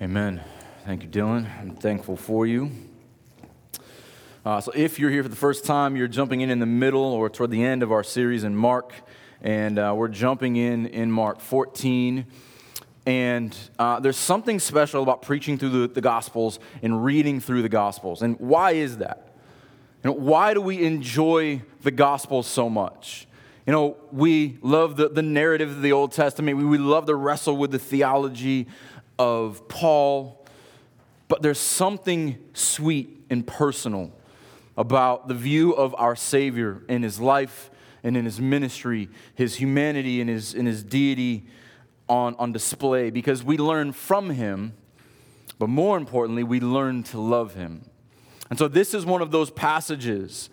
Amen. Thank you, Dylan. I'm thankful for you. Uh, so, if you're here for the first time, you're jumping in in the middle or toward the end of our series in Mark, and uh, we're jumping in in Mark 14. And uh, there's something special about preaching through the, the, Gospels and reading through the Gospels. And why is that? You know, why do we enjoy the Gospels so much? You know, we love the, the narrative of the Old Testament. We, we love to wrestle with the theology of Paul. But there's something sweet and personal about the view of our Savior in his life and in his ministry, his humanity and his, and his deity on, on display because we learn from him, but more importantly, we learn to love him. And so, this is one of those passages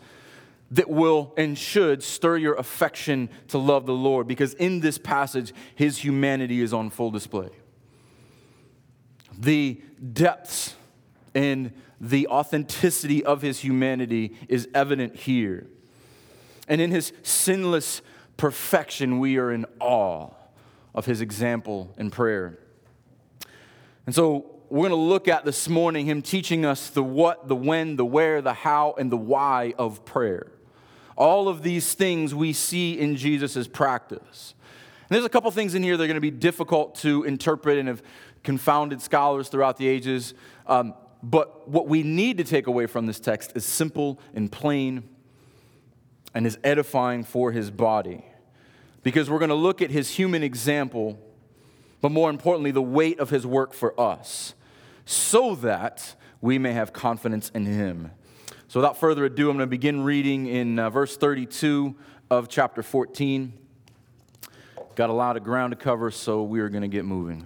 that will and should stir your affection to love the Lord because in this passage, his humanity is on full display. The depths and the authenticity of his humanity is evident here. And in his sinless perfection, we are in awe of his example in prayer. And so we're going to look at this morning him teaching us the what, the when, the where, the how, and the why of prayer. All of these things we see in Jesus' practice. And there's a couple things in here that are going to be difficult to interpret and have confounded scholars throughout the ages. Um, but what we need to take away from this text is simple and plain and is edifying for his body. Because we're going to look at his human example, but more importantly, the weight of his work for us, so that we may have confidence in him. So, without further ado, I'm going to begin reading in uh, verse 32 of chapter 14. Got a lot of ground to cover, so we are going to get moving.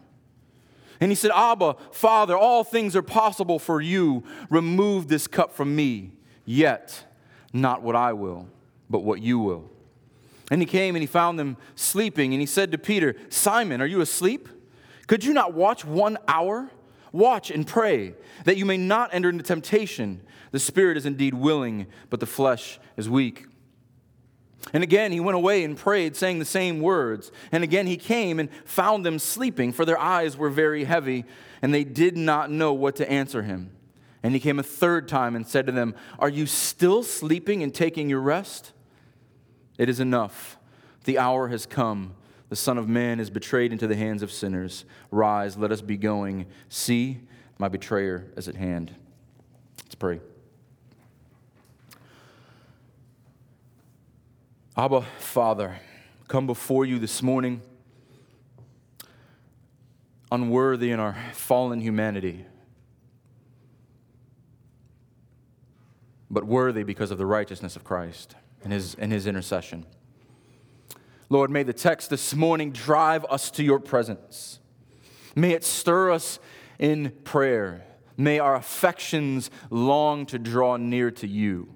And he said, Abba, Father, all things are possible for you. Remove this cup from me. Yet, not what I will, but what you will. And he came and he found them sleeping. And he said to Peter, Simon, are you asleep? Could you not watch one hour? Watch and pray, that you may not enter into temptation. The spirit is indeed willing, but the flesh is weak. And again, he went away and prayed, saying the same words. And again, he came and found them sleeping, for their eyes were very heavy, and they did not know what to answer him. And he came a third time and said to them, Are you still sleeping and taking your rest? It is enough. The hour has come. The Son of Man is betrayed into the hands of sinners. Rise, let us be going. See, my betrayer is at hand. Let's pray. Abba, Father, come before you this morning, unworthy in our fallen humanity, but worthy because of the righteousness of Christ and his, and his intercession. Lord, may the text this morning drive us to your presence. May it stir us in prayer. May our affections long to draw near to you.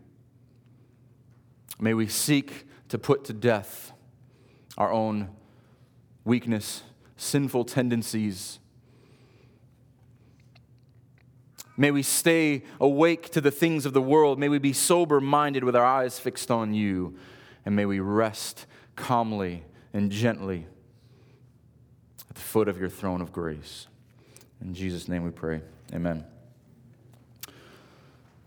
May we seek to put to death our own weakness, sinful tendencies. May we stay awake to the things of the world. May we be sober minded with our eyes fixed on you. And may we rest calmly and gently at the foot of your throne of grace. In Jesus' name we pray. Amen.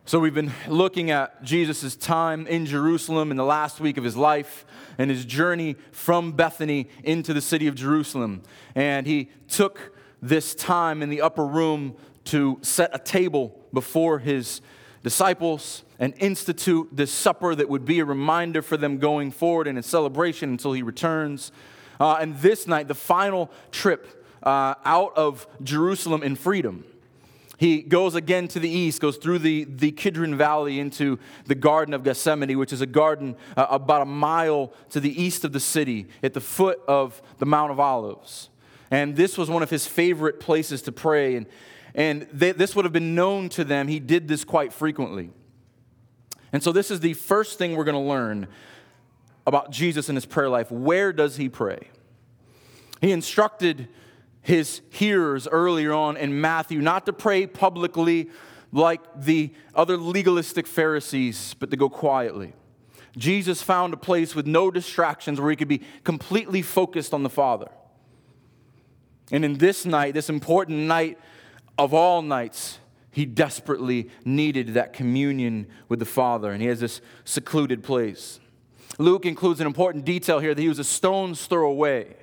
So, we've been looking at Jesus' time in Jerusalem in the last week of his life and his journey from Bethany into the city of Jerusalem. And he took this time in the upper room to set a table before his disciples and institute this supper that would be a reminder for them going forward in a celebration until he returns. Uh, and this night, the final trip uh, out of Jerusalem in freedom. He goes again to the east, goes through the, the Kidron Valley into the Garden of Gethsemane, which is a garden uh, about a mile to the east of the city at the foot of the Mount of Olives. And this was one of his favorite places to pray. And, And they, this would have been known to them. He did this quite frequently. And so, this is the first thing we're going to learn about Jesus and his prayer life. Where does he pray? He instructed his hearers earlier on in Matthew not to pray publicly like the other legalistic Pharisees, but to go quietly. Jesus found a place with no distractions where he could be completely focused on the Father. And in this night, this important night of all nights, he desperately needed that communion with the Father, and he has this secluded place. Luke includes an important detail here that he was a stone's throw away,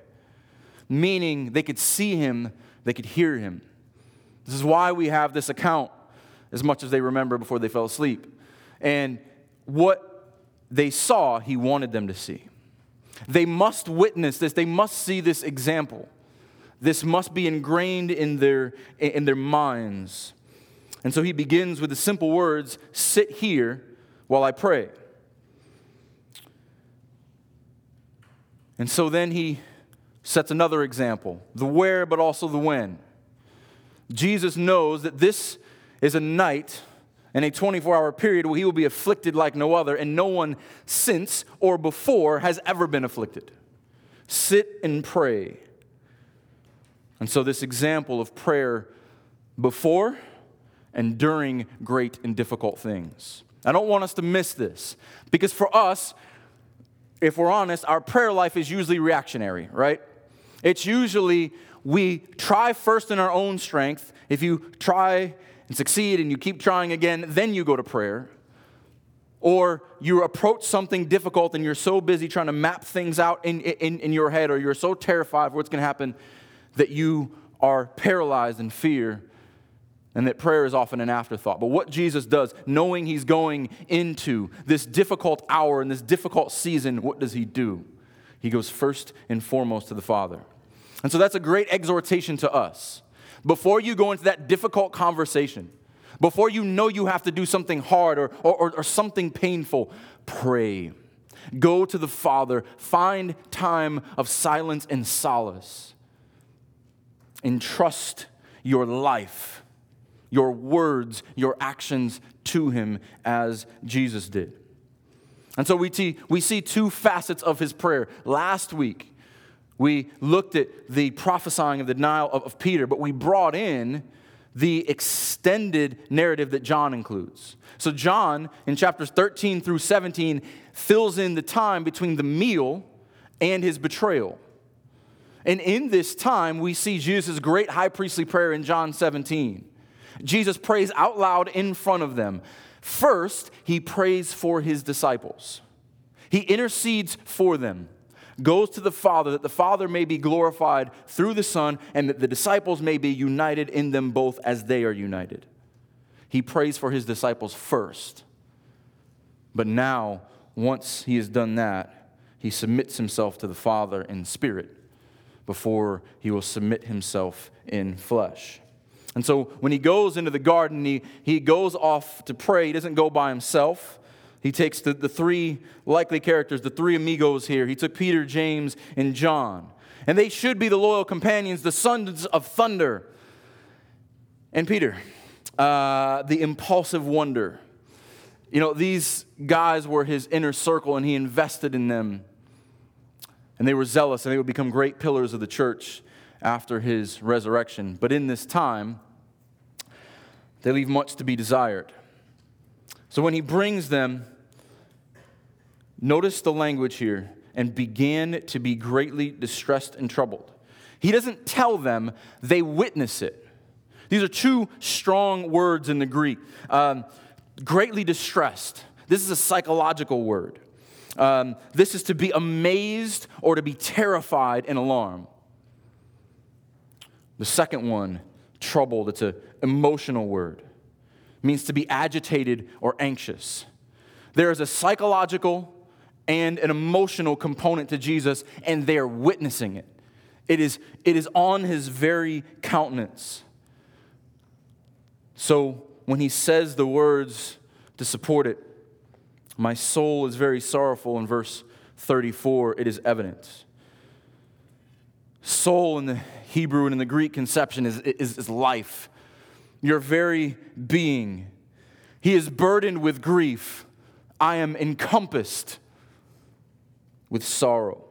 meaning they could see him, they could hear him. This is why we have this account as much as they remember before they fell asleep. And what they saw, he wanted them to see. They must witness this, they must see this example. This must be ingrained in their, in their minds. And so he begins with the simple words sit here while I pray. And so then he sets another example the where, but also the when. Jesus knows that this is a night and a 24 hour period where he will be afflicted like no other, and no one since or before has ever been afflicted. Sit and pray. And so, this example of prayer before and during great and difficult things. I don't want us to miss this because for us, if we're honest, our prayer life is usually reactionary, right? It's usually we try first in our own strength. If you try and succeed and you keep trying again, then you go to prayer. Or you approach something difficult and you're so busy trying to map things out in, in, in your head, or you're so terrified of what's going to happen that you are paralyzed in fear and that prayer is often an afterthought. But what Jesus does, knowing he's going into this difficult hour and this difficult season, what does he do? He goes first and foremost to the Father. And so that's a great exhortation to us. Before you go into that difficult conversation, before you know you have to do something hard or, or, or something painful, pray. Go to the Father, find time of silence and solace. Entrust your life your words, your actions to him as Jesus did. And so we see, we see two facets of his prayer. Last week, we looked at the prophesying of the denial of, of Peter, but we brought in the extended narrative that John includes. So, John, in chapters 13 through 17, fills in the time between the meal and his betrayal. And in this time, we see Jesus' great high priestly prayer in John 17. Jesus prays out loud in front of them. First, he prays for his disciples, he intercedes for them. Goes to the Father that the Father may be glorified through the Son and that the disciples may be united in them both as they are united. He prays for his disciples first. But now, once he has done that, he submits himself to the Father in spirit before he will submit himself in flesh. And so when he goes into the garden, he, he goes off to pray. He doesn't go by himself. He takes the, the three likely characters, the three amigos here. He took Peter, James, and John. And they should be the loyal companions, the sons of thunder. And Peter, uh, the impulsive wonder. You know, these guys were his inner circle, and he invested in them. And they were zealous, and they would become great pillars of the church after his resurrection. But in this time, they leave much to be desired. So when he brings them, notice the language here, and began to be greatly distressed and troubled. He doesn't tell them, they witness it. These are two strong words in the Greek. Um, greatly distressed. This is a psychological word. Um, this is to be amazed or to be terrified and alarmed. The second one, troubled, it's an emotional word. It means to be agitated or anxious. There is a psychological and an emotional component to Jesus, and they are witnessing it. It is, it is on his very countenance. So when he says the words to support it, my soul is very sorrowful in verse 34, it is evident. Soul in the Hebrew and in the Greek conception is, is, is life. your very being. He is burdened with grief. I am encompassed with sorrow.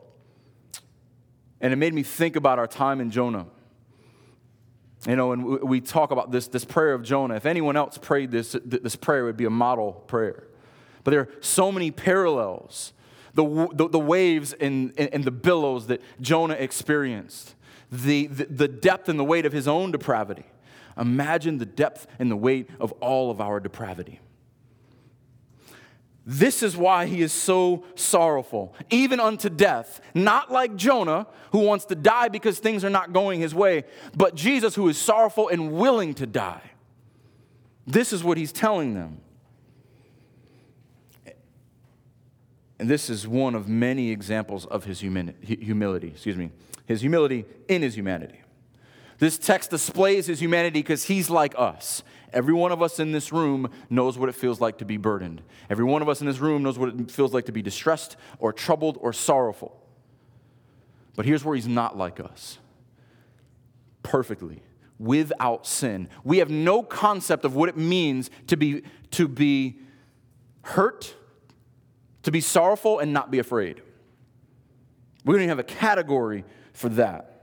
And it made me think about our time in Jonah. You know, and we talk about this, this prayer of Jonah. If anyone else prayed this, this prayer would be a model prayer. But there are so many parallels. The, the, the waves and, and the billows that Jonah experienced, the, the, the depth and the weight of his own depravity. Imagine the depth and the weight of all of our depravity. This is why he is so sorrowful, even unto death. Not like Jonah, who wants to die because things are not going his way, but Jesus, who is sorrowful and willing to die. This is what he's telling them. And this is one of many examples of his humility, excuse me, his humility in his humanity. This text displays his humanity because he's like us. Every one of us in this room knows what it feels like to be burdened. Every one of us in this room knows what it feels like to be distressed or troubled or sorrowful. But here's where he's not like us perfectly, without sin. We have no concept of what it means to be, to be hurt, to be sorrowful, and not be afraid. We don't even have a category for that.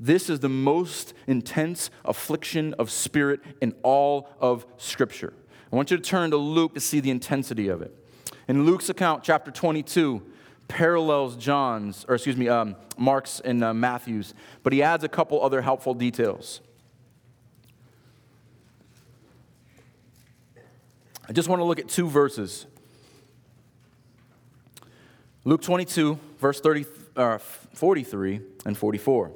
This is the most intense affliction of spirit in all of Scripture. I want you to turn to Luke to see the intensity of it. In Luke's account, chapter 22, parallels John's, or excuse me, um, Mark's and uh, Matthew's, but he adds a couple other helpful details. I just want to look at two verses. Luke 22, verse 30, uh, 43 and 44.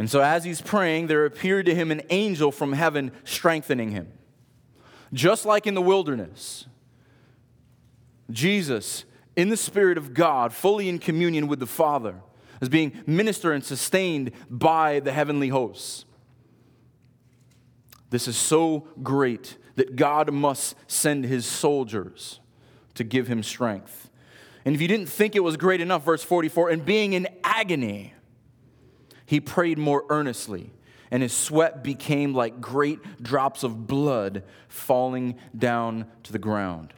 And so, as he's praying, there appeared to him an angel from heaven strengthening him. Just like in the wilderness, Jesus, in the Spirit of God, fully in communion with the Father, is being ministered and sustained by the heavenly hosts. This is so great that God must send his soldiers to give him strength. And if you didn't think it was great enough, verse 44, and being in agony, he prayed more earnestly, and his sweat became like great drops of blood falling down to the ground.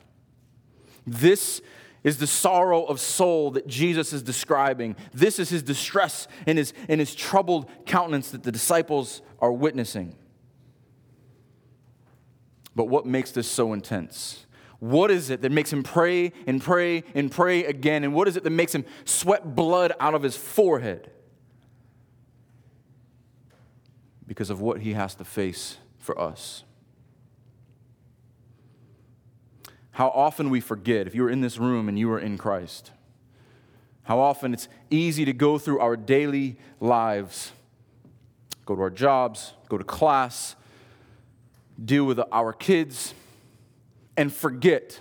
This is the sorrow of soul that Jesus is describing. This is his distress and his, and his troubled countenance that the disciples are witnessing. But what makes this so intense? What is it that makes him pray and pray and pray again? And what is it that makes him sweat blood out of his forehead? Because of what he has to face for us. How often we forget, if you were in this room and you were in Christ, how often it's easy to go through our daily lives, go to our jobs, go to class, deal with our kids, and forget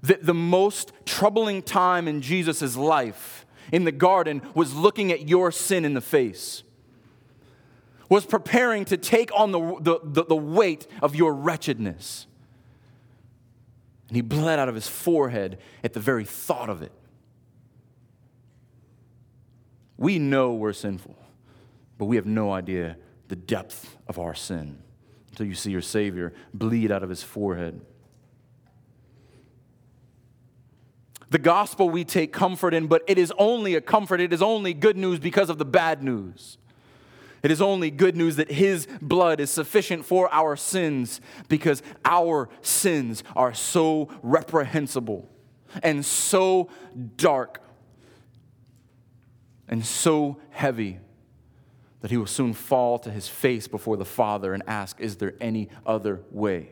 that the most troubling time in Jesus' life in the garden was looking at your sin in the face was preparing to take on the, the, the, the weight of your wretchedness. And he bled out of his forehead at the very thought of it. We know we're sinful, but we have no idea the depth of our sin until you see your Savior bleed out of his forehead. The gospel we take comfort in, but it is only a comfort, it is only good news because of the bad news. It is only good news that His blood is sufficient for our sins because our sins are so reprehensible and so dark and so heavy that He will soon fall to His face before the Father and ask, Is there any other way?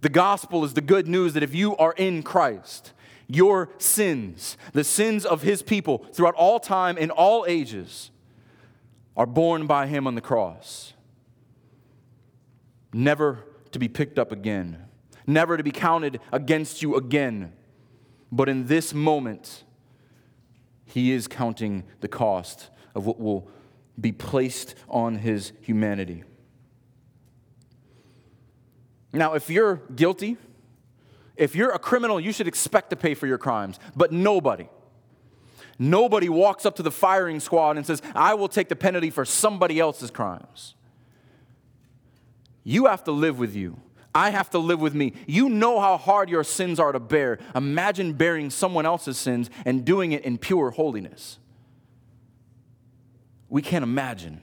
The gospel is the good news that if you are in Christ, your sins, the sins of his people throughout all time in all ages, are borne by him on the cross. Never to be picked up again, never to be counted against you again. But in this moment, he is counting the cost of what will be placed on his humanity. Now, if you're guilty, if you're a criminal, you should expect to pay for your crimes, but nobody, Nobody walks up to the firing squad and says, I will take the penalty for somebody else's crimes. You have to live with you. I have to live with me. You know how hard your sins are to bear. Imagine bearing someone else's sins and doing it in pure holiness. We can't imagine.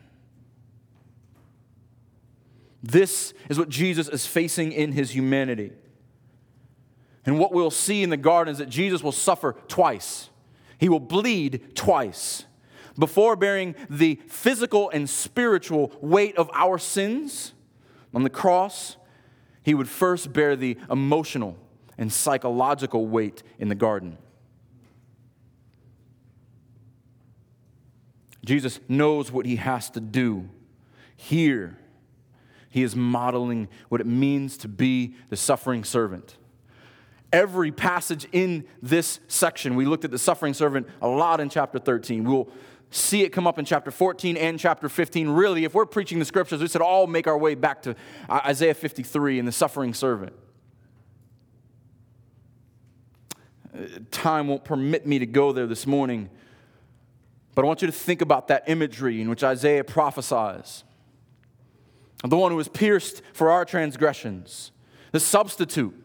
This is what Jesus is facing in his humanity. And what we'll see in the garden is that Jesus will suffer twice. He will bleed twice. Before bearing the physical and spiritual weight of our sins on the cross, he would first bear the emotional and psychological weight in the garden. Jesus knows what he has to do. Here, he is modeling what it means to be the suffering servant. Every passage in this section, we looked at the suffering servant a lot in chapter 13. We'll see it come up in chapter 14 and chapter 15. Really, if we're preaching the scriptures, we should all make our way back to uh, Isaiah 53 and the suffering servant. Uh, time won't permit me to go there this morning, but I want you to think about that imagery in which Isaiah prophesies. The one who was pierced for our transgressions, the substitute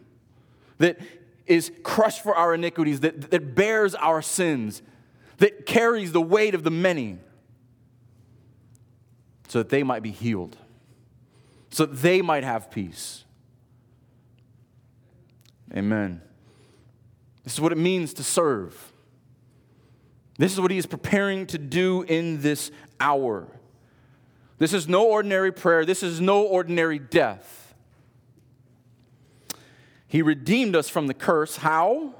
that is crushed for our iniquities, that, that bears our sins that carries the weight of the many so that they might be healed, so that they might have peace. Amen. This is what it means to serve. This is what he is preparing to do in this hour. This is no ordinary prayer. This is no ordinary death. He redeemed us from the curse. How?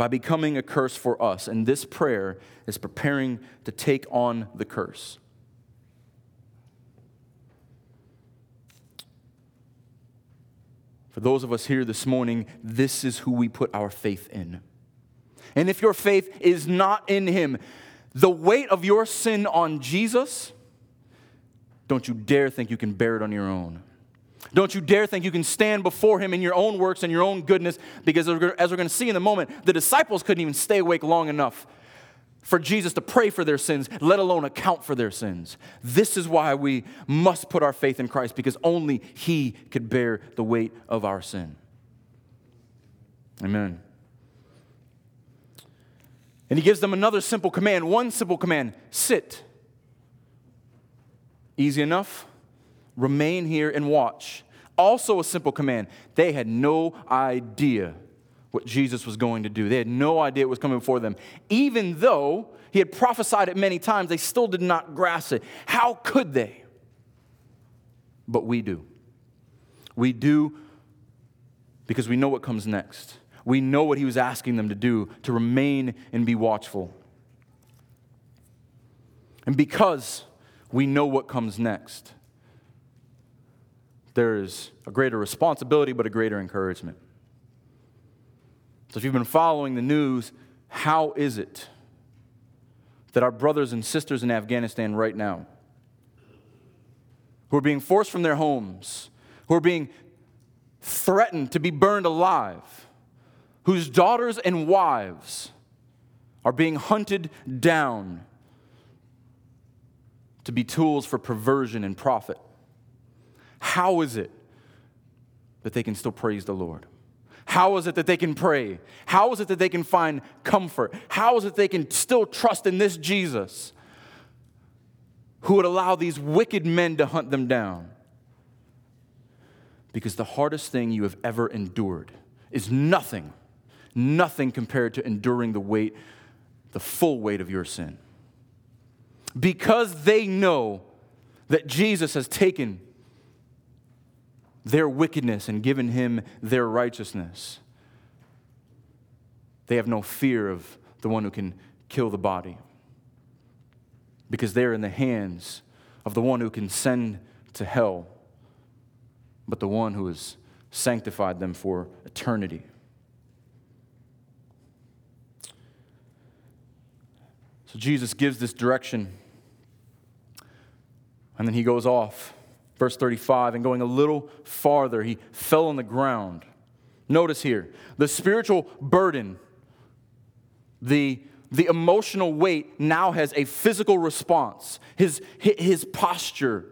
by becoming a curse for us. And this prayer is preparing to take on the curse. For those of us here this morning, this is who we put our faith in. And if your faith is not in Him, the weight of your sin on Jesus, don't you dare think you can bear it on your own. Don't you dare think you can stand before him in your own works and your own goodness, because as we're going to see in a moment, the disciples couldn't even stay awake long enough for Jesus to pray for their sins, let alone account for their sins. This is why we must put our faith in Christ, because only he could bear the weight of our sin. Amen. And he gives them another simple command, one simple command sit. Easy enough? Remain here and watch. Also, a simple command. They had no idea what Jesus was going to do, they had no idea what was coming before them. Even though he had prophesied it many times, they still did not grasp it. How could they? But we do. We do because we know what comes next. We know what he was asking them to do to remain and be watchful. And because we know what comes next, there's a greater responsibility, but a greater encouragement. So, if you've been following the news, how is it that our brothers and sisters in Afghanistan right now, who are being forced from their homes, who are being threatened to be burned alive, whose daughters and wives are being hunted down to be tools for perversion and profit, how is it that they can still praise the Lord? How is it that they can pray? How is it that they can find comfort? How is it they can still trust in this Jesus who would allow these wicked men to hunt them down? Because the hardest thing you have ever endured is nothing, nothing compared to enduring the weight, the full weight of your sin. Because they know that Jesus has taken their wickedness and given him their righteousness. They have no fear of the one who can kill the body because they're in the hands of the one who can send to hell, but the one who has sanctified them for eternity. So Jesus gives this direction, and then he goes off. Verse 35, and going a little farther, he fell on the ground. Notice here the spiritual burden, the the emotional weight now has a physical response. His, his posture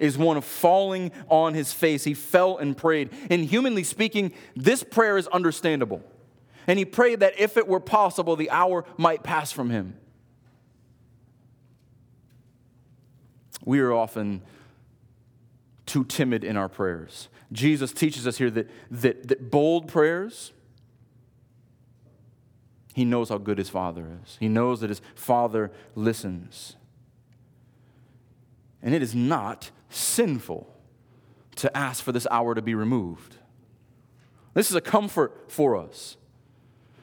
is one of falling on his face. He fell and prayed. And humanly speaking, this prayer is understandable. And he prayed that if it were possible, the hour might pass from him. We are often too timid in our prayers. Jesus teaches us here that, that, that bold prayers, he knows how good his father is. He knows that his father listens. And it is not sinful to ask for this hour to be removed. This is a comfort for us.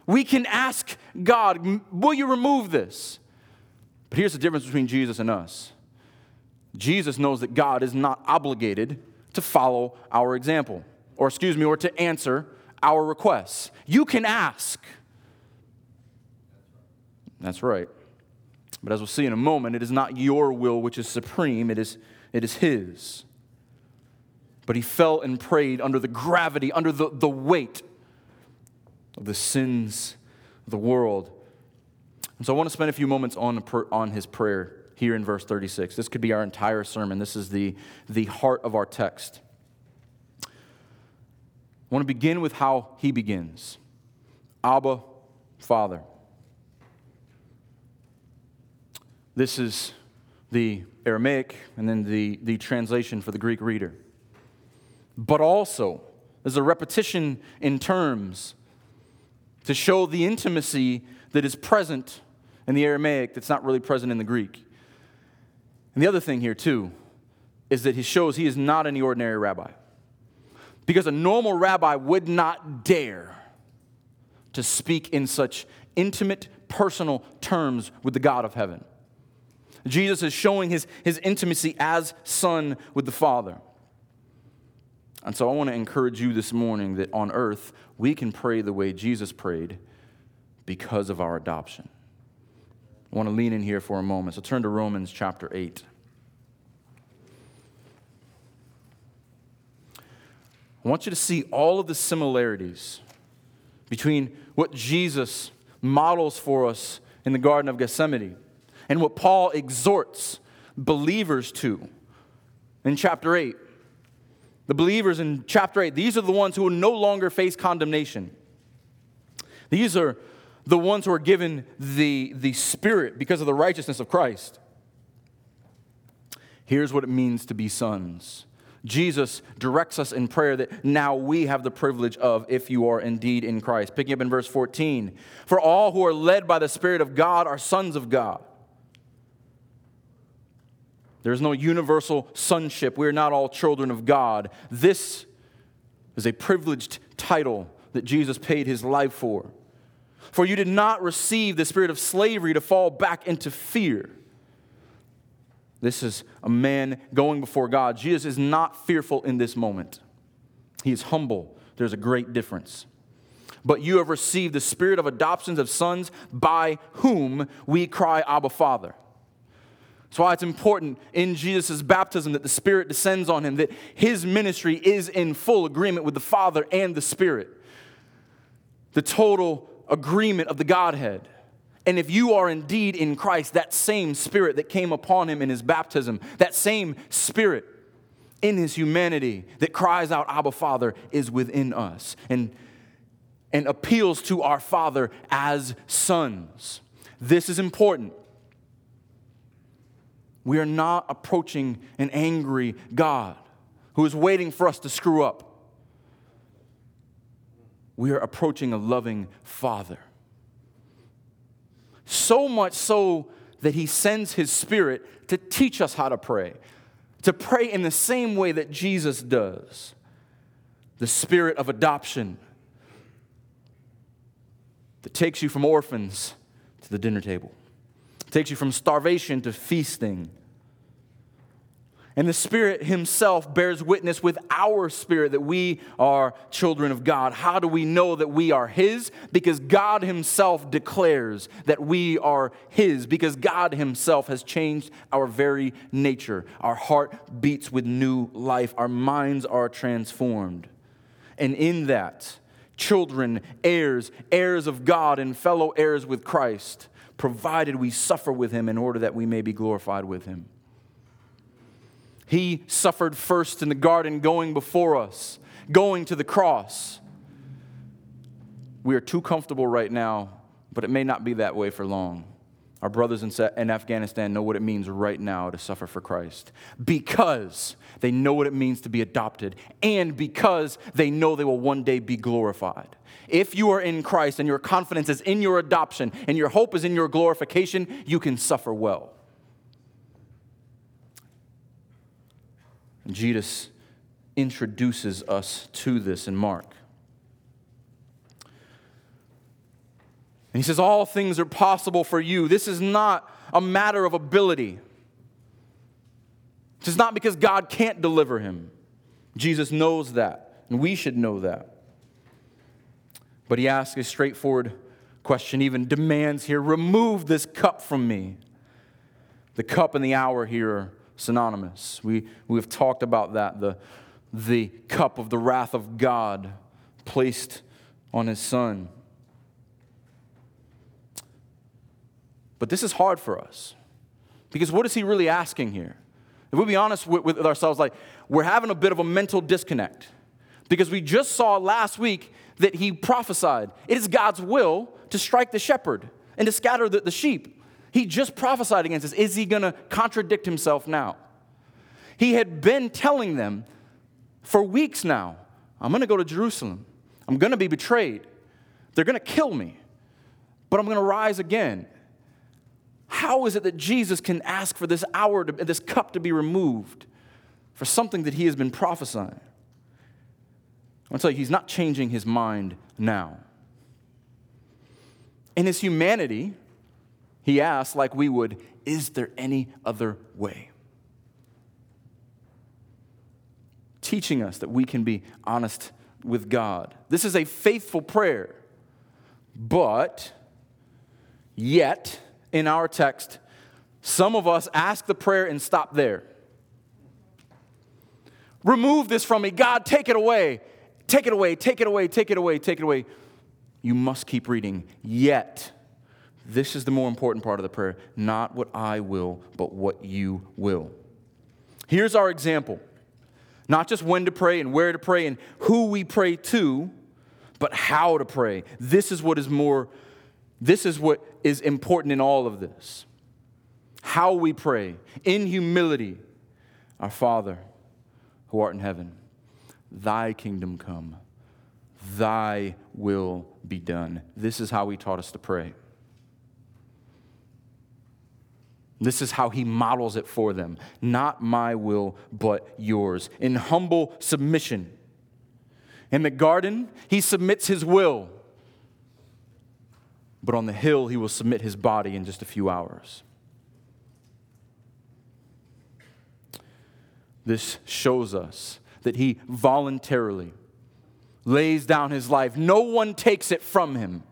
We can ask God, Will you remove this? But here's the difference between Jesus and us Jesus knows that God is not obligated to follow our example, or excuse me, or to answer our requests. You can ask. That's right. But as we'll see in a moment, it is not your will which is supreme, it is, it is His. But he fell and prayed under the gravity, under the, the weight of the sins of the world. And so I want to spend a few moments on, on his prayer here in verse 36. This could be our entire sermon. This is the, the heart of our text. I want to begin with how he begins Abba, Father. This is the Aramaic and then the, the translation for the Greek reader. But also, there's a repetition in terms to show the intimacy that is present in the Aramaic that's not really present in the Greek. And the other thing here, too, is that he shows he is not any ordinary rabbi. Because a normal rabbi would not dare to speak in such intimate, personal terms with the God of heaven. Jesus is showing his, his intimacy as son with the Father. And so I want to encourage you this morning that on earth, we can pray the way Jesus prayed because of our adoption. I want to lean in here for a moment. So turn to Romans chapter 8. I want you to see all of the similarities between what Jesus models for us in the Garden of Gethsemane and what Paul exhorts believers to in chapter 8. The believers in chapter 8, these are the ones who will no longer face condemnation. These are the ones who are given the, the Spirit because of the righteousness of Christ. Here's what it means to be sons. Jesus directs us in prayer that now we have the privilege of if you are indeed in Christ. Picking up in verse 14 For all who are led by the Spirit of God are sons of God. There is no universal sonship. We are not all children of God. This is a privileged title that Jesus paid his life for. For you did not receive the spirit of slavery to fall back into fear. This is a man going before God. Jesus is not fearful in this moment, he is humble. There's a great difference. But you have received the spirit of adoptions of sons by whom we cry, Abba, Father. That's why it's important in Jesus' baptism that the Spirit descends on him, that his ministry is in full agreement with the Father and the Spirit. The total agreement of the Godhead. And if you are indeed in Christ, that same Spirit that came upon him in his baptism, that same Spirit in his humanity that cries out, Abba, Father, is within us and, and appeals to our Father as sons. This is important we are not approaching an angry God who is waiting for us to screw up. We are approaching a loving Father. So much so that He sends His Spirit to teach us how to pray, to pray in the same way that Jesus does the Spirit of adoption that takes you from orphans to the dinner table takes you from starvation to feasting. And the Spirit Himself bears witness with our spirit that we are children of God. How do we know that we are His? Because God Himself declares that we are His, because God Himself has changed our very nature. Our heart beats with new life, our minds are transformed. And in that, children, heirs, heirs of God, and fellow heirs with Christ, provided we suffer with him in order that we may be glorified with him. He suffered first in the garden, going before us, going to the cross. We are too comfortable right now, but it may not be that way for long. Our brothers in Afghanistan know what it means right now to suffer for Christ because they know what it means to be adopted and because they know they will one day be glorified. If you are in Christ and your confidence is in your adoption and your hope is in your glorification, you can suffer well. And Jesus introduces us to this in Mark. And he says, All things are possible for you. This is not a matter of ability. This is not because God can't deliver him. Jesus knows that, and we should know that. But he asks a straightforward question, even demands here remove this cup from me. The cup and the hour here synonymous. We, we have talked about that the, the cup of the wrath of God placed on his son. But this is hard for us. Because what is he really asking here? If we be honest with, with, ourselves, like we're having a bit of a mental disconnect. Because we just saw last week that he prophesied. It is God's will to strike the shepherd and to scatter the, the sheep. He just prophesied against this. Is he going to contradict himself now? He had been telling them for weeks now I'm going to go to Jerusalem. I'm going to be betrayed. They're going to kill me, but I'm going to rise again. How is it that Jesus can ask for this hour, to, this cup to be removed for something that he has been prophesying? I'll tell you, he's not changing his mind now. In his humanity, he asks, like we would, is there any other way? Teaching us that we can be honest with God. This is a faithful prayer, but yet, in our text, some of us ask the prayer and stop there. Remove this from me. God, take it away. Take it away. Take it away. Take it away. Take it away. You must keep reading. Yet, this is the more important part of the prayer not what I will, but what you will. Here's our example not just when to pray and where to pray and who we pray to, but how to pray. This is what is more this is what is important in all of this. How we pray in humility. Our Father, who art in heaven, thy kingdom come, thy will be done. This is how he taught us to pray. This is how he models it for them. Not my will, but yours. In humble submission. In the garden, he submits his will but on the hill he will submit his body in just a few hours. This shows us that he voluntarily lays down his life. No one takes it from him.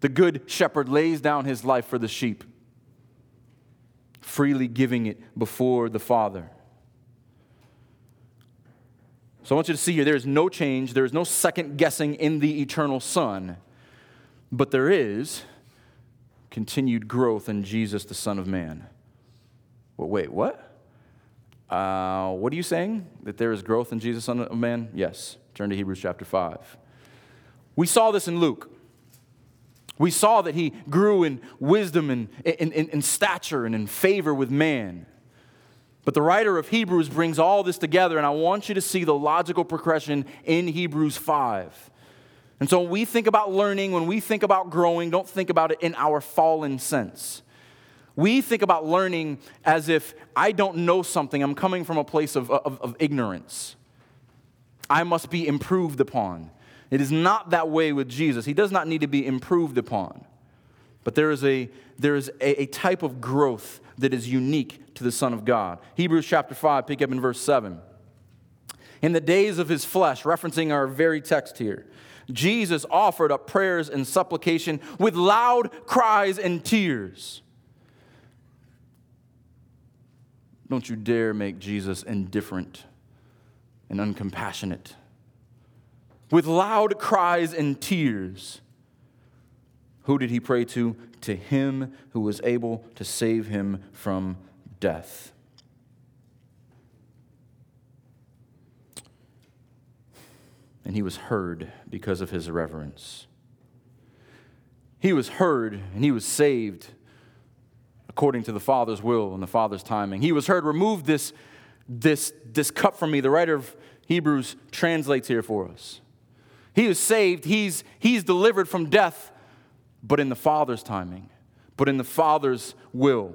The good shepherd lays down his life for the sheep, freely giving it before the Father. So I want you to see here there is no change, there is no second guessing in the eternal Son. But there is continued growth in Jesus, the Son of Man. Well, wait, what? Uh, what are you saying? That there is growth in Jesus, Son of Man? Yes. Turn to Hebrews chapter 5. We saw this in Luke. We saw that he grew in wisdom and in, in, in stature and in favor with man. But the writer of Hebrews brings all this together, and I want you to see the logical progression in Hebrews 5. And so when we think about learning, when we think about growing, don't think about it in our fallen sense. We think about learning as if I don't know something, I'm coming from a place of, of, of ignorance. I must be improved upon. It is not that way with Jesus. He does not need to be improved upon. But there is a, there is a, a type of growth that is unique to the Son of God. Hebrews chapter 5, pick up in verse 7. In the days of his flesh, referencing our very text here, Jesus offered up prayers and supplication with loud cries and tears. Don't you dare make Jesus indifferent and uncompassionate. With loud cries and tears. Who did he pray to? To him who was able to save him from death. And he was heard because of his reverence. He was heard and he was saved according to the Father's will and the Father's timing. He was heard, remove this, this, this cup from me. The writer of Hebrews translates here for us. He is saved, he's, he's delivered from death, but in the Father's timing, but in the Father's will.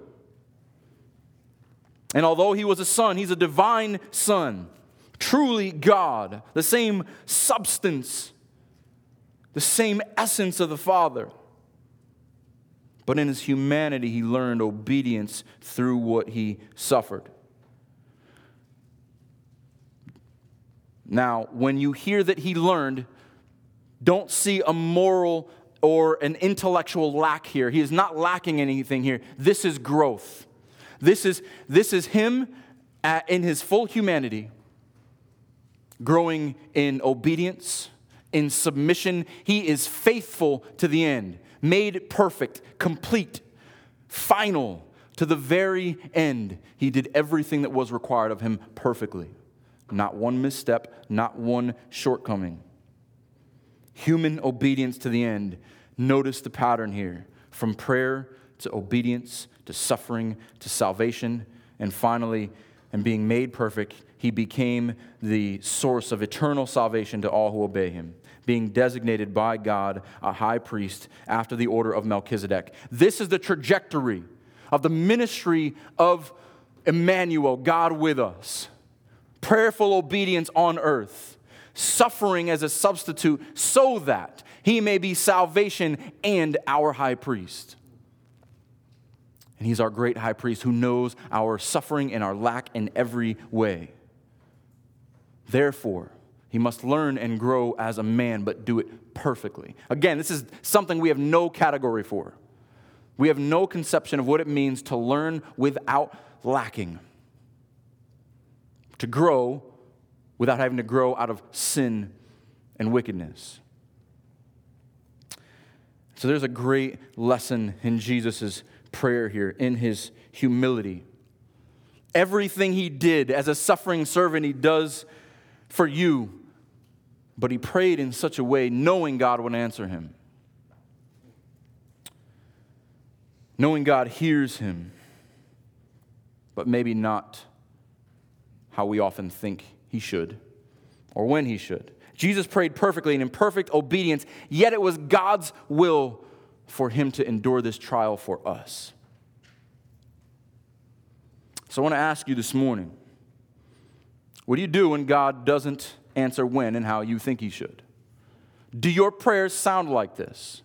And although he was a son, he's a divine son, truly God, the same substance, the same essence of the Father. But in his humanity, he learned obedience through what he suffered. Now, when you hear that he learned, don't see a moral or an intellectual lack here. He is not lacking anything here. This is growth. This is, this is him at, in his full humanity, growing in obedience, in submission. He is faithful to the end made perfect, complete, final, to the very end. He did everything that was required of him perfectly. Not one misstep, not one shortcoming. Human obedience to the end. Notice the pattern here from prayer to obedience to suffering to salvation, and finally, and being made perfect, he became the source of eternal salvation to all who obey him being designated by God a high priest after the order of Melchizedek. This is the trajectory of the ministry of Emmanuel, God with us. Prayerful obedience on earth, suffering as a substitute so that he may be salvation and our high priest. And he's our great high priest who knows our suffering and our lack in every way. Therefore, he must learn and grow as a man, but do it perfectly. Again, this is something we have no category for. We have no conception of what it means to learn without lacking, to grow without having to grow out of sin and wickedness. So there's a great lesson in Jesus' prayer here, in his humility. Everything he did as a suffering servant, he does for you but he prayed in such a way knowing God would answer him. Knowing God hears him, but maybe not how we often think he should or when he should. Jesus prayed perfectly and in perfect obedience, yet it was God's will for him to endure this trial for us. So I want to ask you this morning what do you do when God doesn't answer when and how you think He should. Do your prayers sound like this?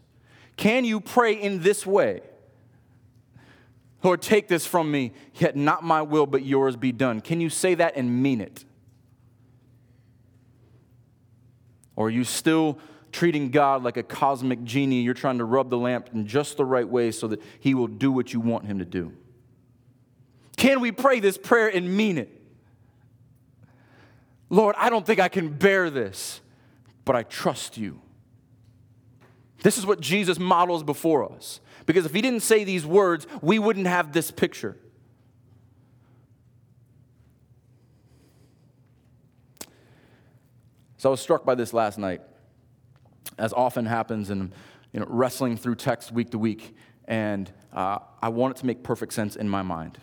Can you pray in this way? Lord, take this from me, yet not my will, but yours be done. Can you say that and mean it? Or are you still treating God like a cosmic genie? You're trying to rub the lamp in just the right way so that he will do what you want him to do. Can we pray this prayer and mean it? Lord, I don't think I can bear this, but I trust you. This is what Jesus models before us. Because if he didn't say these words, we wouldn't have this picture. So I was struck by this last night, as often happens in you know, wrestling through text week to week. And uh, I want it to make perfect sense in my mind.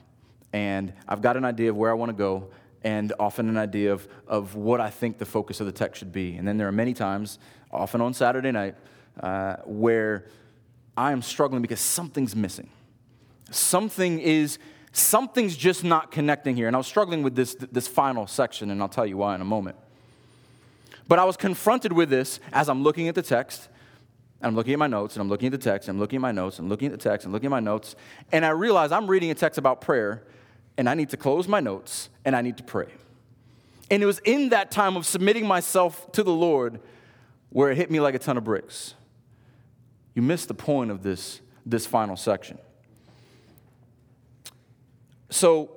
And I've got an idea of where I want to go, and often an idea of, of what I think the focus of the text should be. And then there are many times, often on Saturday night, uh, where I am struggling because something's missing. Something is, something's just not connecting here. And I was struggling with this, this final section, and I'll tell you why in a moment. But I was confronted with this as I'm looking at the text, and I'm looking at my notes, and I'm looking at the text, and I'm looking at my notes, and looking at the text, and looking at my notes, and I realize I'm reading a text about prayer, and I need to close my notes and I need to pray. And it was in that time of submitting myself to the Lord where it hit me like a ton of bricks. You missed the point of this, this final section. So,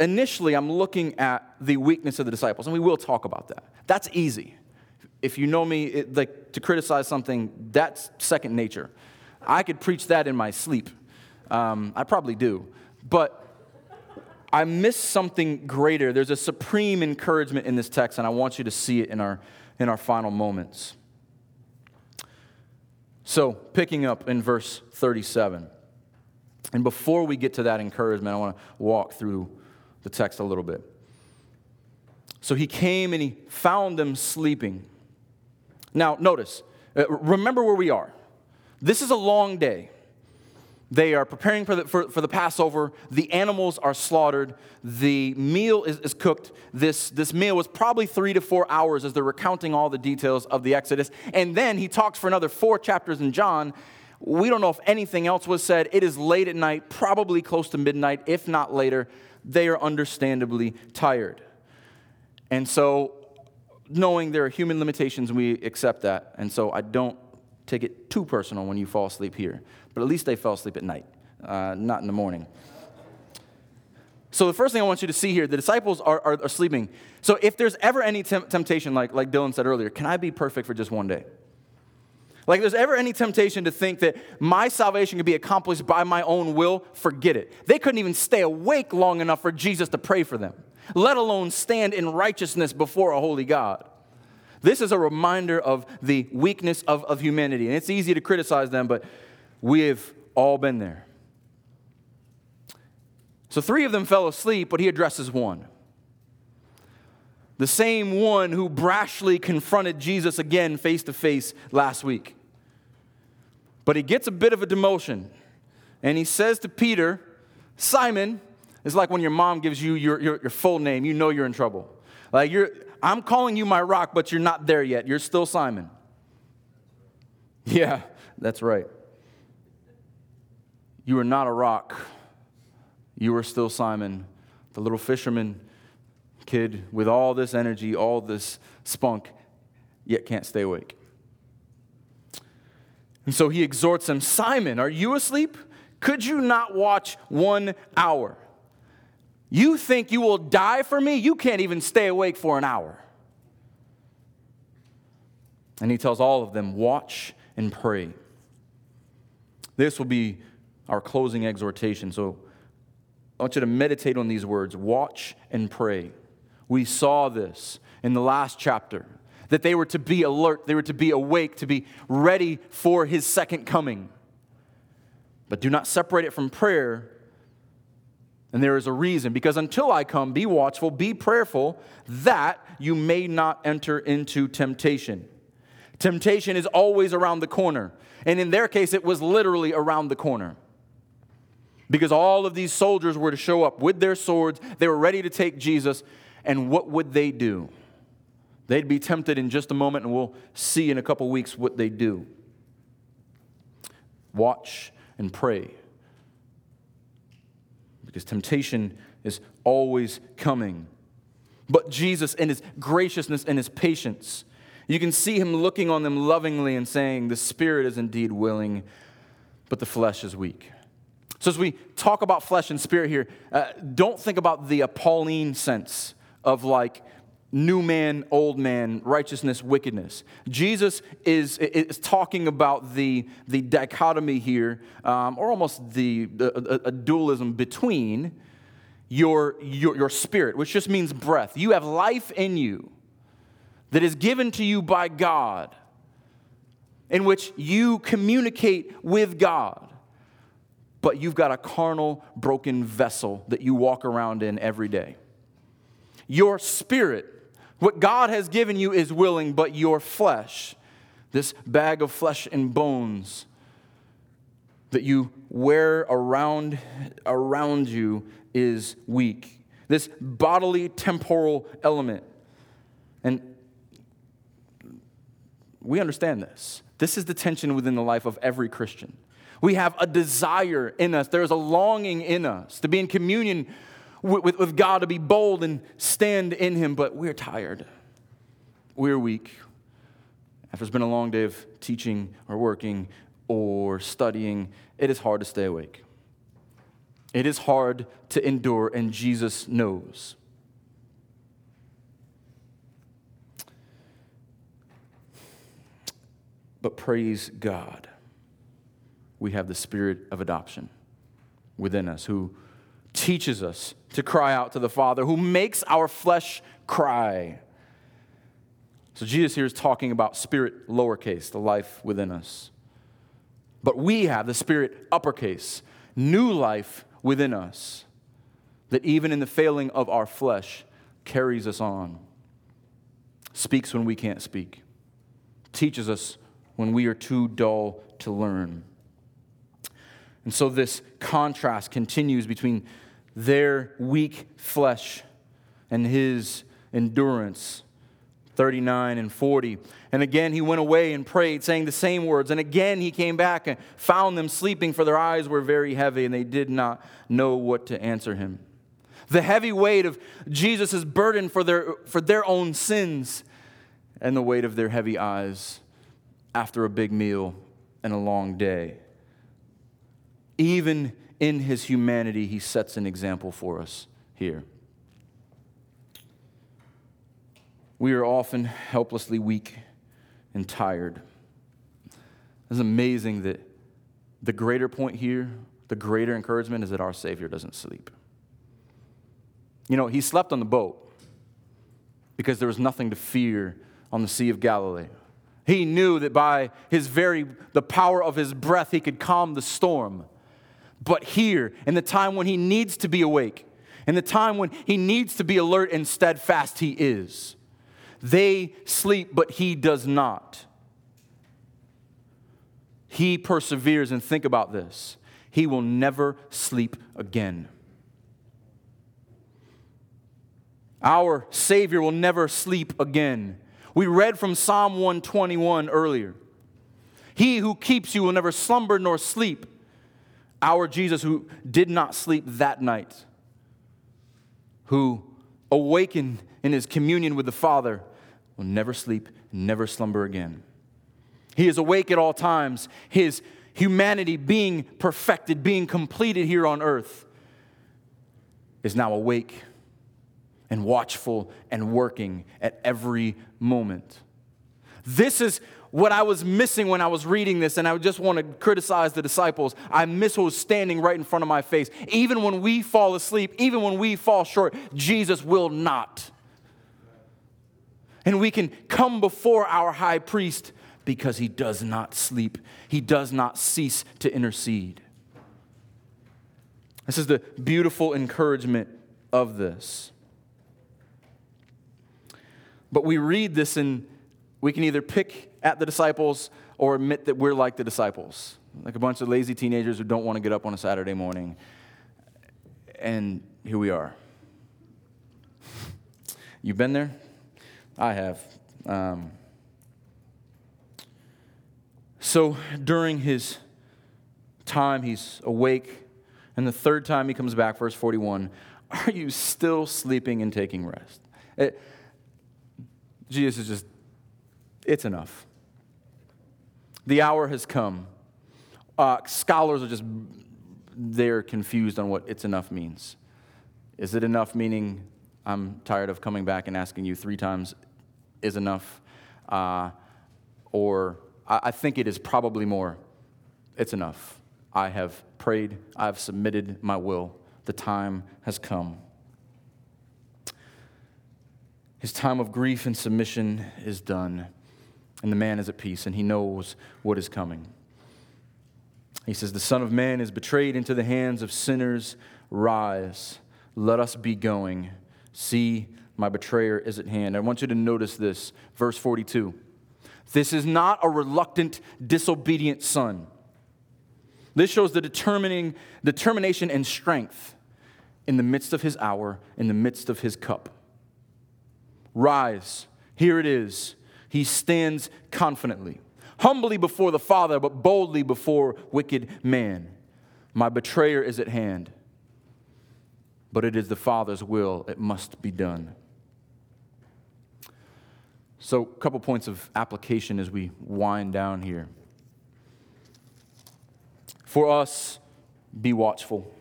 initially, I'm looking at the weakness of the disciples, and we will talk about that. That's easy. if you know me, it, like to criticize something, that's second nature. I could preach that in my sleep. Um, I probably do. But I miss something greater. There's a supreme encouragement in this text, and I want you to see it in our, in our final moments. So, picking up in verse 37. And before we get to that encouragement, I want to walk through the text a little bit. So he came and he found them sleeping. Now, notice, uh, remember where we are. This is a long day. They are preparing for the, for, for the Passover. The animals are slaughtered. The meal is, is cooked. This, this meal was probably three to four hours as they're recounting all the details of the Exodus. And then he talks for another four chapters in John. We don't know if anything else was said. It is late at night, probably close to midnight, if not later. They are understandably tired. And so, knowing there are human limitations, we accept that. And so, I don't take it too personal when you fall asleep here. But at least they fell asleep at night, uh, not in the morning. So, the first thing I want you to see here the disciples are, are, are sleeping. So, if there's ever any temptation, like, like Dylan said earlier, can I be perfect for just one day? Like, if there's ever any temptation to think that my salvation could be accomplished by my own will, forget it. They couldn't even stay awake long enough for Jesus to pray for them, let alone stand in righteousness before a holy God. This is a reminder of the weakness of, of humanity. And it's easy to criticize them, but we have all been there. So three of them fell asleep, but he addresses one. The same one who brashly confronted Jesus again face to face last week. But he gets a bit of a demotion. And he says to Peter, Simon, it's like when your mom gives you your, your, your full name, you know you're in trouble. Like you're, I'm calling you my rock, but you're not there yet. You're still Simon. Yeah, that's right. You are not a rock. You are still Simon, the little fisherman kid with all this energy, all this spunk, yet can't stay awake. And so he exhorts him Simon, are you asleep? Could you not watch one hour? You think you will die for me? You can't even stay awake for an hour. And he tells all of them, Watch and pray. This will be our closing exhortation. So I want you to meditate on these words watch and pray. We saw this in the last chapter that they were to be alert, they were to be awake, to be ready for his second coming. But do not separate it from prayer. And there is a reason, because until I come, be watchful, be prayerful, that you may not enter into temptation. Temptation is always around the corner. And in their case, it was literally around the corner. Because all of these soldiers were to show up with their swords, they were ready to take Jesus. And what would they do? They'd be tempted in just a moment, and we'll see in a couple weeks what they do. Watch and pray. Because temptation is always coming. But Jesus, in his graciousness and his patience, you can see him looking on them lovingly and saying, The spirit is indeed willing, but the flesh is weak. So, as we talk about flesh and spirit here, uh, don't think about the Pauline sense of like new man, old man, righteousness, wickedness. Jesus is, is talking about the, the dichotomy here, um, or almost the, a, a dualism between your, your, your spirit, which just means breath. You have life in you that is given to you by God, in which you communicate with God. But you've got a carnal, broken vessel that you walk around in every day. Your spirit, what God has given you, is willing, but your flesh, this bag of flesh and bones that you wear around, around you, is weak. This bodily, temporal element. And we understand this. This is the tension within the life of every Christian. We have a desire in us, there is a longing in us to be in communion with, with, God, to be bold and stand in Him, but we're tired. We're weak. After it's been a long day of teaching or working or studying, it is hard to stay awake. It is hard to endure, and Jesus knows. But praise God, we have the spirit of adoption within us who teaches us to cry out to the Father, who makes our flesh cry. So Jesus here is talking about spirit lowercase, the life within us. But we have the spirit uppercase, new life within us, that even in the failing of our flesh carries us on, speaks when we can't speak, teaches us when we are too dull to learn. And so this contrast continues between their weak flesh and his endurance. 39 and 40. And again he went away and prayed, saying the same words. And again he came back and found them sleeping, for their eyes were very heavy, and they did not know what to answer him. The heavy weight of Jesus' burden for their, for their own sins, and the weight of their heavy eyes after a big meal and a long day. Even in his humanity, he sets an example for us here. We are often helplessly weak and tired. It's amazing that the greater point here, the greater encouragement is that our Savior doesn't sleep. You know, he slept on the boat because there was nothing to fear on the Sea of Galilee. He knew that by his very the power of his breath he could calm the storm. But here, in the time when he needs to be awake, in the time when he needs to be alert and steadfast, he is. They sleep, but he does not. He perseveres, and think about this he will never sleep again. Our Savior will never sleep again. We read from Psalm 121 earlier. He who keeps you will never slumber nor sleep our Jesus, who did not sleep that night, who awakened in his communion with the Father, will never sleep, never slumber again. He is awake at all times, his humanity being perfected, being completed here on earth, is now awake and watchful and working at every moment. This is what I was missing when I was reading this, and I just want to criticize the disciples. I miss what was standing right in front of my face. Even when we fall asleep, even when we fall short, Jesus will not. And we can come before our high priest because he does not sleep, he does not cease to intercede. This is the beautiful encouragement of this. But we read this and we can either pick at the disciples or admit that we're like the disciples, like a bunch of lazy teenagers who don't want to get up on a Saturday morning. And here we are. You've been there? I have. Um, so during his time, he's awake. And the third time he comes back, verse 41, are you still sleeping and taking rest? It, Jesus is just, it's enough. The hour has come. Uh, scholars are just, they're confused on what it's enough means. Is it enough meaning I'm tired of coming back and asking you three times is enough? Uh, or I, I think it is probably more, it's enough. I have prayed, I have submitted my will. The time has come. His time of grief and submission is done and the man is at peace, and he knows what is coming. He says, The Son of Man is betrayed into the hands of sinners. Rise, let us be going. See, my betrayer is at hand. I want you to notice this, verse 42. This is not a reluctant, disobedient son. This shows the determining, determination and strength in the midst of his hour, in the midst of his cup. Rise, here it is he stands confidently, humbly before the Father, but boldly before wicked man. My betrayer is at hand, but it is the Father's will, it must be done. So, a couple points of application as we wind down here. For us, be watchful.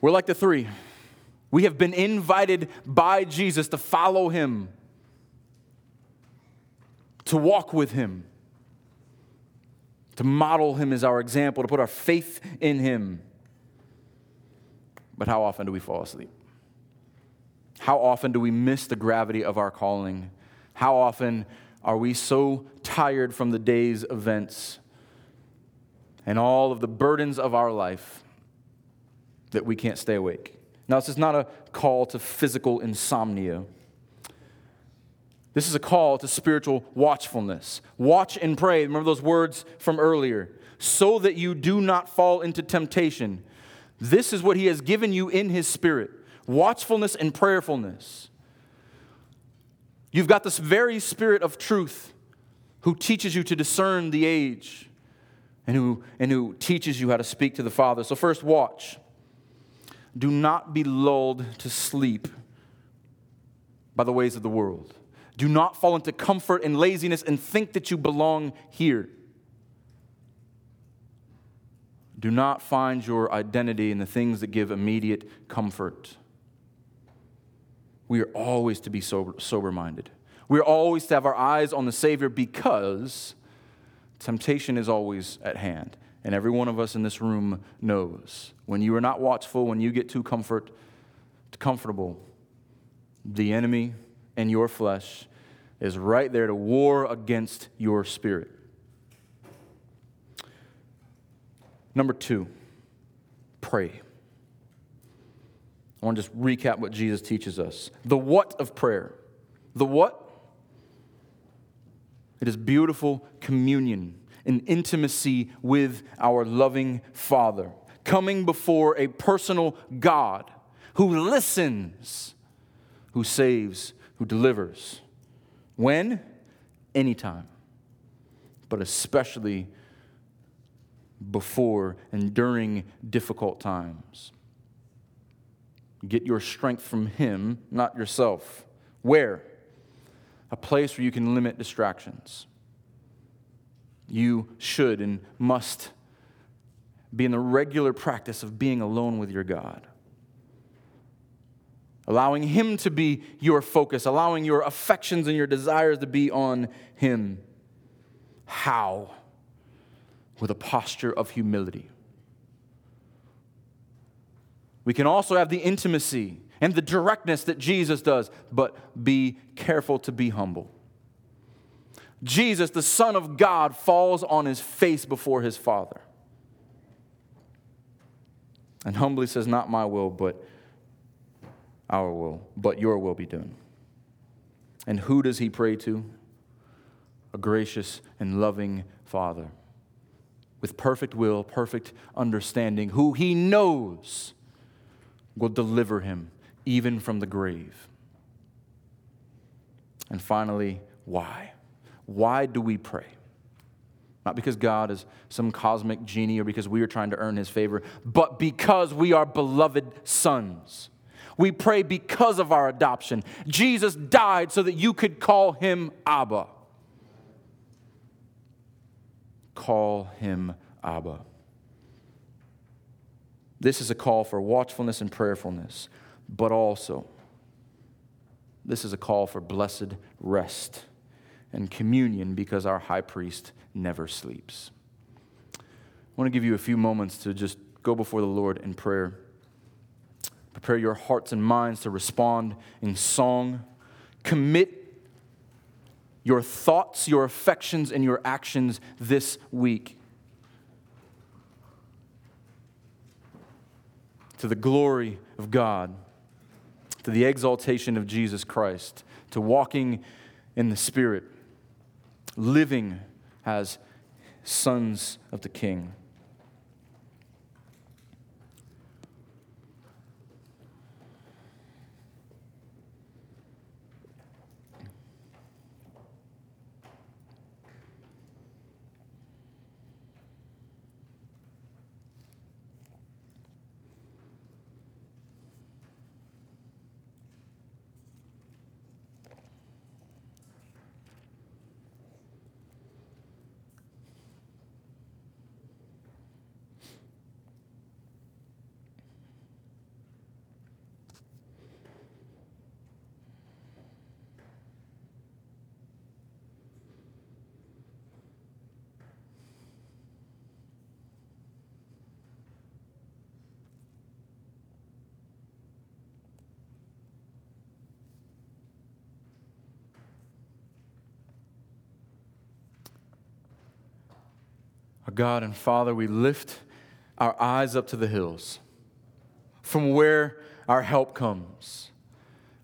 We're like the three. We have been invited by Jesus to follow him to walk with him, to model him as our example, to put our faith in him. But how often do we fall asleep? How often do we miss the gravity of our calling? How often are we so tired from the day's events and all of the burdens of our life that we can't stay awake? Now, this is not a call to physical insomnia. This is a call to spiritual watchfulness. Watch and pray. Remember those words from earlier. So that you do not fall into temptation. This is what He has given you in His Spirit watchfulness and prayerfulness. You've got this very Spirit of truth who teaches you to discern the age and who, and who teaches you how to speak to the Father. So, first, watch. Do not be lulled to sleep by the ways of the world. Do not fall into comfort and laziness and think that you belong here. Do not find your identity in the things that give immediate comfort. We are always to be sober minded. We are always to have our eyes on the Savior because temptation is always at hand. And every one of us in this room knows when you are not watchful, when you get too comfort, comfortable, the enemy and your flesh is right there to war against your spirit. Number two, pray. I want to just recap what Jesus teaches us. The what of prayer. The what? It is beautiful communion and intimacy with our loving Father, coming before a personal God who listens, who saves, who delivers. When? Anytime. But especially before and during difficult times. Get your strength from Him, not yourself. Where? A place where you can limit distractions. You should and must be in the regular practice of being alone with your God allowing Him to be your focus, allowing your affections and your desires to be on Him. How? With a posture of humility. We can also have the intimacy and the directness that Jesus does, but be careful to be humble. Jesus, the Son of God, falls on his face before his Father and humbly says, Not my will, but our will, but your will be done. And who does he pray to? A gracious and loving Father with perfect will, perfect understanding, who he knows will deliver him even from the grave. And finally, why? Why do we pray? Not because God is some cosmic genie or because we are trying to earn his favor, but because we are beloved sons. We pray because of our adoption. Jesus died so that you could call him Abba. Call him Abba. This is a call for watchfulness and prayerfulness, but also this is a call for blessed rest and communion because our high priest never sleeps. I want to give you a few moments to just go before the Lord in prayer. Prepare your hearts and minds to respond in song. Commit your thoughts, your affections, and your actions this week to the glory of God, to the exaltation of Jesus Christ, to walking in the Spirit, living as sons of the King. God and Father, we lift our eyes up to the hills from where our help comes.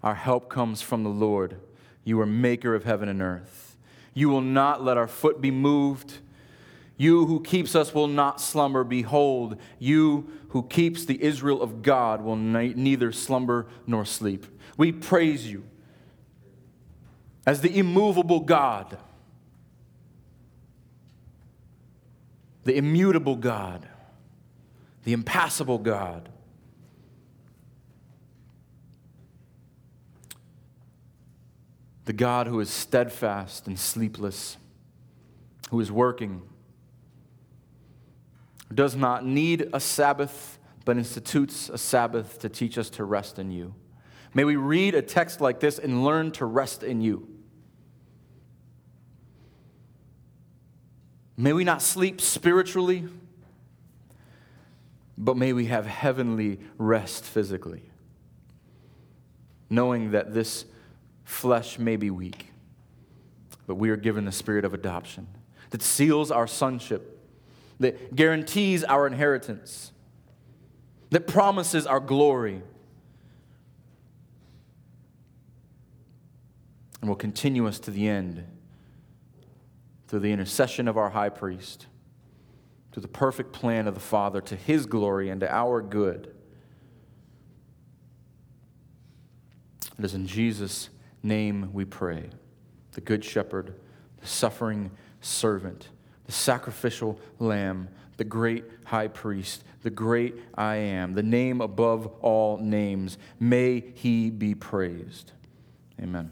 Our help comes from the Lord. You are maker of heaven and earth. You will not let our foot be moved. You who keeps us will not slumber. Behold, you who keeps the Israel of God will neither slumber nor sleep. We praise you as the immovable God, the immutable God, the impassible God. The God who is steadfast and sleepless, who is working does not need a Sabbath, but institutes a Sabbath to teach us to rest in you. May we read a text like this and learn to rest in you. May we not sleep spiritually, but may we have heavenly rest physically, knowing that this flesh may be weak, but we are given the spirit of adoption that seals our sonship that guarantees our inheritance, that promises our glory, and will continue us to the end through the intercession of our high priest, through the perfect plan of the Father, to his glory and to our good. It is in Jesus' name we pray, the Good Shepherd, the suffering servant the sacrificial lamb, the great high priest, the great I am, the name above all names. May he be praised. Amen.